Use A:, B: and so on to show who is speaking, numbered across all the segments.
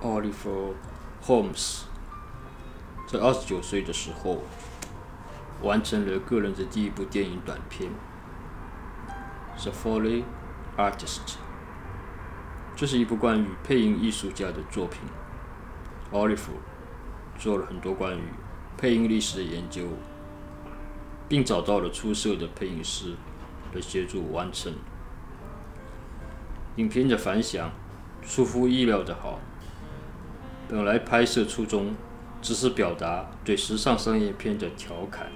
A: Oliver Holmes 在二十九岁的时候完成了个人的第一部电影短片《The Foley Artist》。这是一部关于配音艺术家的作品。Oliver 做了很多关于配音历史的研究，并找到了出色的配音师来协助完成。影片的反响出乎意料的好。本来拍摄初衷只是表达对时尚商业片的调侃，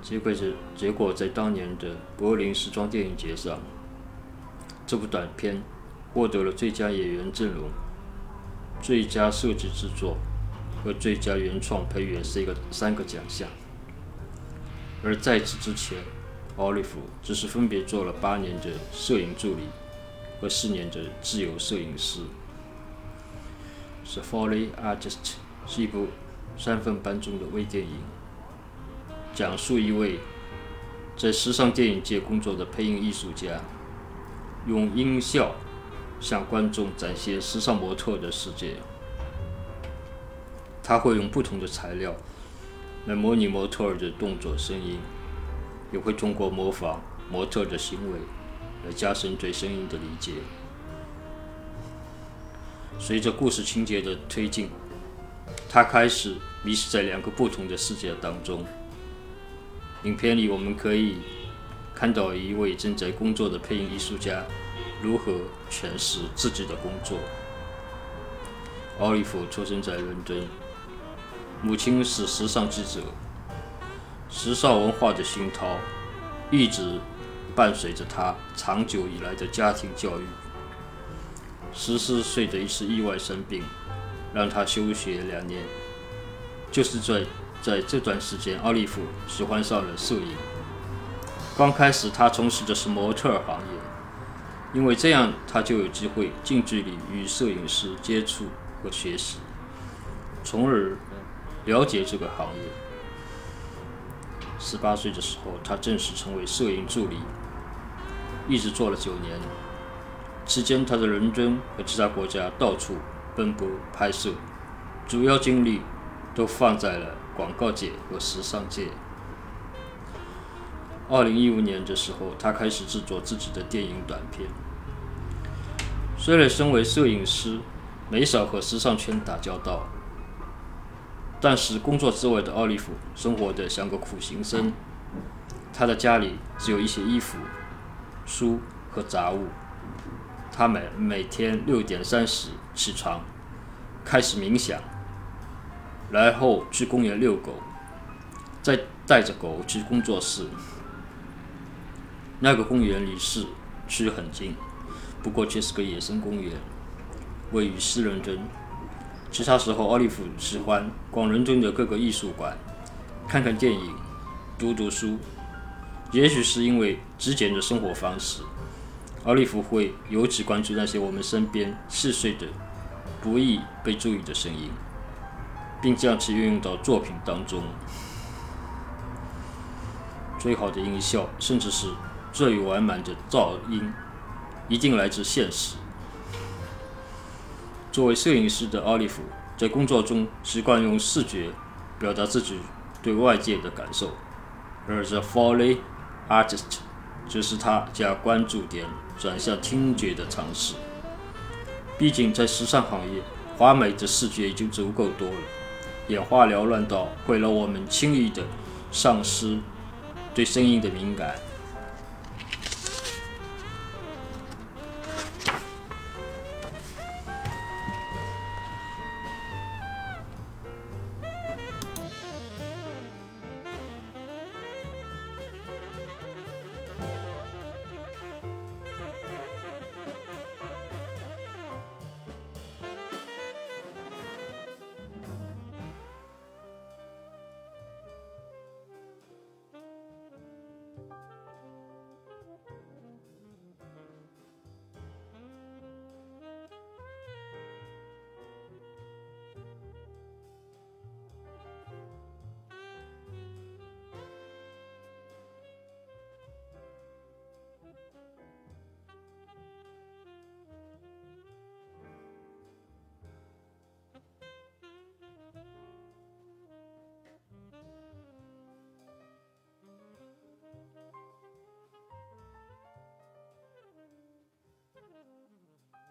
A: 结果是结果在当年的柏林时装电影节上，这部短片获得了最佳演员阵容、最佳设计制作和最佳原创配乐四个三个奖项。而在此之前，奥利弗只是分别做了八年的摄影助理和四年的自由摄影师。《The Foley Artist》是一部三分半钟的微电影，讲述一位在时尚电影界工作的配音艺术家，用音效向观众展现时尚模特的世界。他会用不同的材料来模拟模特儿的动作、声音，也会通过模仿模特的行为来加深对声音的理解。随着故事情节的推进，他开始迷失在两个不同的世界当中。影片里，我们可以看到一位正在工作的配音艺术家如何诠释自己的工作。奥利弗出生在伦敦，母亲是时尚记者，时尚文化的熏陶一直伴随着他长久以来的家庭教育。十四岁的一次意外生病，让他休学两年。就是在在这段时间，奥利弗喜欢上了摄影。刚开始，他从事的是模特行业，因为这样他就有机会近距离与摄影师接触和学习，从而了解这个行业。十八岁的时候，他正式成为摄影助理，一直做了九年。期间，他在伦敦和其他国家到处奔波拍摄，主要精力都放在了广告界和时尚界。二零一五年的时候，他开始制作自己的电影短片。虽然身为摄影师，没少和时尚圈打交道，但是工作之外的奥利弗生活的像个苦行僧。他的家里只有一些衣服、书和杂物。他每每天六点三十起床，开始冥想，然后去公园遛狗，再带着狗去工作室。那个公园离市区很近，不过却是个野生公园，位于西伦敦。其他时候，奥利弗喜欢逛伦敦的各个艺术馆，看看电影，读读书。也许是因为极简的生活方式。奥利弗会尤其关注那些我们身边细碎的、不易被注意的声音，并将其运用到作品当中。最好的音效，甚至是最完满的噪音，一定来自现实。作为摄影师的奥利弗，在工作中习惯用视觉表达自己对外界的感受，而 The Foley Artist 这是他将关注点。转向听觉的尝试。毕竟，在时尚行业，华美的视觉已经足够多了，眼花缭乱到会让我们轻易的丧失对声音的敏感。